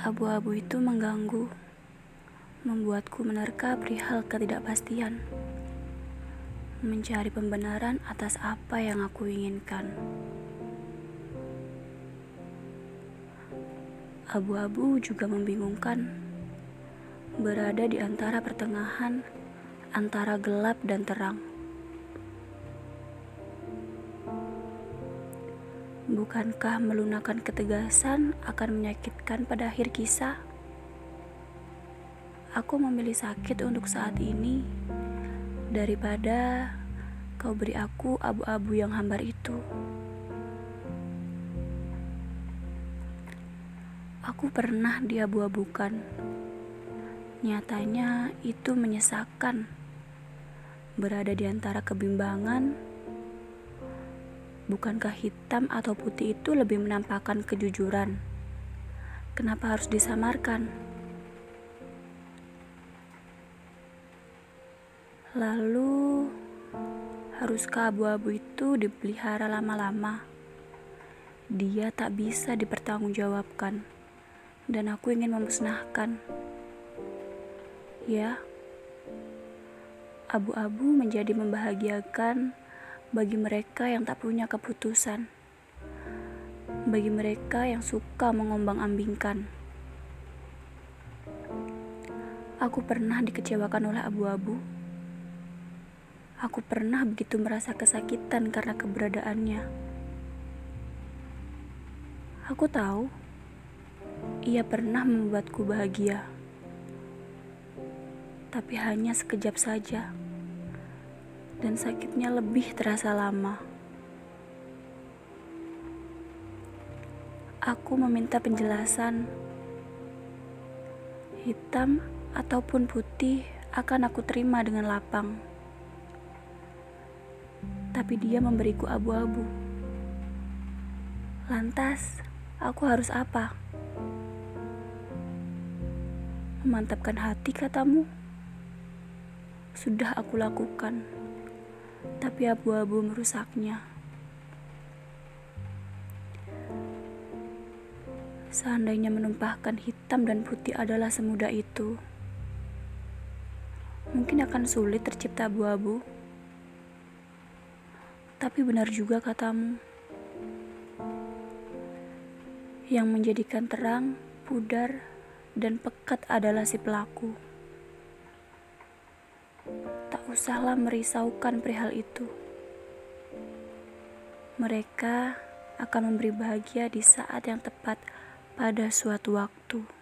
Abu-abu itu mengganggu, membuatku menerka perihal ketidakpastian, mencari pembenaran atas apa yang aku inginkan. Abu-abu juga membingungkan, berada di antara pertengahan antara gelap dan terang. Bukankah melunakkan ketegasan akan menyakitkan pada akhir kisah? Aku memilih sakit untuk saat ini daripada kau beri aku abu-abu yang hambar itu. Aku pernah diabu-abukan. Nyatanya itu menyesakan. Berada di antara kebimbangan Bukankah hitam atau putih itu lebih menampakkan kejujuran? Kenapa harus disamarkan? Lalu, haruskah abu-abu itu dipelihara lama-lama? Dia tak bisa dipertanggungjawabkan, dan aku ingin memusnahkan. Ya, abu-abu menjadi membahagiakan bagi mereka yang tak punya keputusan, bagi mereka yang suka mengombang-ambingkan. Aku pernah dikecewakan oleh abu-abu. Aku pernah begitu merasa kesakitan karena keberadaannya. Aku tahu ia pernah membuatku bahagia, tapi hanya sekejap saja dan sakitnya lebih terasa lama. Aku meminta penjelasan. Hitam ataupun putih akan aku terima dengan lapang. Tapi dia memberiku abu-abu. Lantas, aku harus apa? Memantapkan hati katamu? Sudah aku lakukan tapi abu-abu merusaknya. Seandainya menumpahkan hitam dan putih adalah semudah itu, mungkin akan sulit tercipta abu-abu. Tapi benar juga katamu, yang menjadikan terang, pudar, dan pekat adalah si pelaku usahlah merisaukan perihal itu. Mereka akan memberi bahagia di saat yang tepat pada suatu waktu.